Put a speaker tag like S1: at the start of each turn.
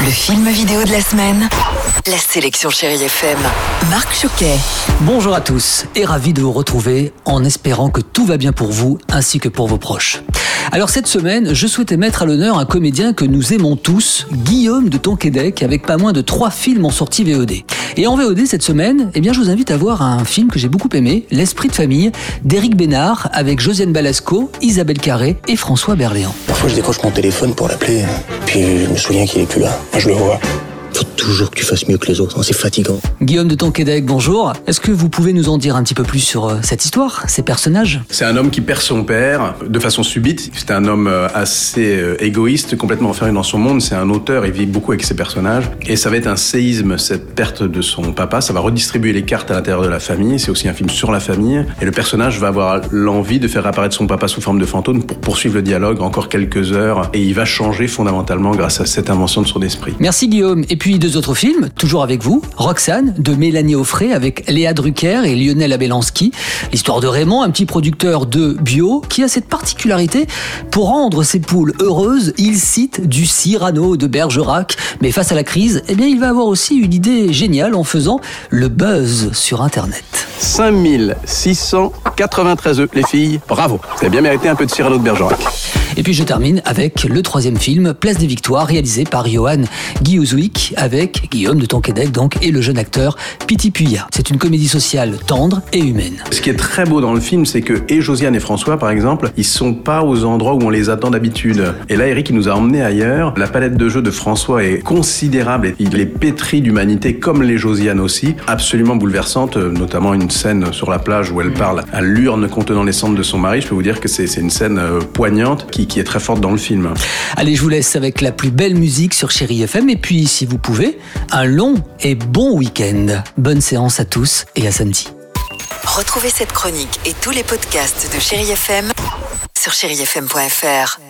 S1: Le film vidéo de la semaine. La sélection Chérie FM. Marc Choquet.
S2: Bonjour à tous et ravi de vous retrouver en espérant que tout va bien pour vous ainsi que pour vos proches. Alors cette semaine, je souhaitais mettre à l'honneur un comédien que nous aimons tous, Guillaume de Tonquédec, avec pas moins de trois films en sortie VOD. Et en VOD cette semaine, eh bien je vous invite à voir un film que j'ai beaucoup aimé, L'Esprit de famille, d'Éric Bénard, avec Josiane Balasco, Isabelle Carré et François Berléand.
S3: Parfois, je décroche mon téléphone pour l'appeler, puis je me souviens qu'il est plus là. Moi, je le vois. Toujours que tu fasses mieux que les autres, hein, c'est fatigant.
S2: Guillaume de Tonquédec, bonjour. Est-ce que vous pouvez nous en dire un petit peu plus sur euh, cette histoire, ces personnages?
S4: C'est un homme qui perd son père de façon subite. C'est un homme euh, assez euh, égoïste, complètement enfermé dans son monde. C'est un auteur, il vit beaucoup avec ses personnages. Et ça va être un séisme, cette perte de son papa. Ça va redistribuer les cartes à l'intérieur de la famille. C'est aussi un film sur la famille. Et le personnage va avoir l'envie de faire apparaître son papa sous forme de fantôme pour poursuivre le dialogue encore quelques heures. Et il va changer fondamentalement grâce à cette invention de son esprit.
S2: Merci Guillaume. Et puis deux autres films, toujours avec vous. Roxane, de Mélanie Offray, avec Léa Drucker et Lionel Abelansky. L'histoire de Raymond, un petit producteur de bio, qui a cette particularité, pour rendre ses poules heureuses, il cite du Cyrano de Bergerac. Mais face à la crise, eh bien, il va avoir aussi une idée géniale en faisant le buzz sur Internet.
S4: 5693 œufs, les filles. Bravo. Vous avez bien mérité un peu de Cyrano de Bergerac.
S2: Et puis je termine avec le troisième film, Place des Victoires, réalisé par Johan Guillauzoui, avec Guillaume de Tonquédec donc et le jeune acteur Piti Puya. C'est une comédie sociale tendre et humaine.
S4: Ce qui est très beau dans le film, c'est que et Josiane et François, par exemple, ils sont pas aux endroits où on les attend d'habitude. Et là, Eric, il nous a emmenés ailleurs. La palette de jeux de François est considérable. Il est pétri d'humanité, comme les Josiane aussi. Absolument bouleversante, notamment une scène sur la plage où elle parle à l'urne contenant les cendres de son mari. Je peux vous dire que c'est c'est une scène euh, poignante qui, qui est très forte dans le film.
S2: Allez, je vous laisse avec la plus belle musique sur Chéri FM et puis, si vous pouvez, un long et bon week-end. Bonne séance à tous et à samedi.
S1: Retrouvez cette chronique et tous les podcasts de Chérie FM sur chérifm.fr.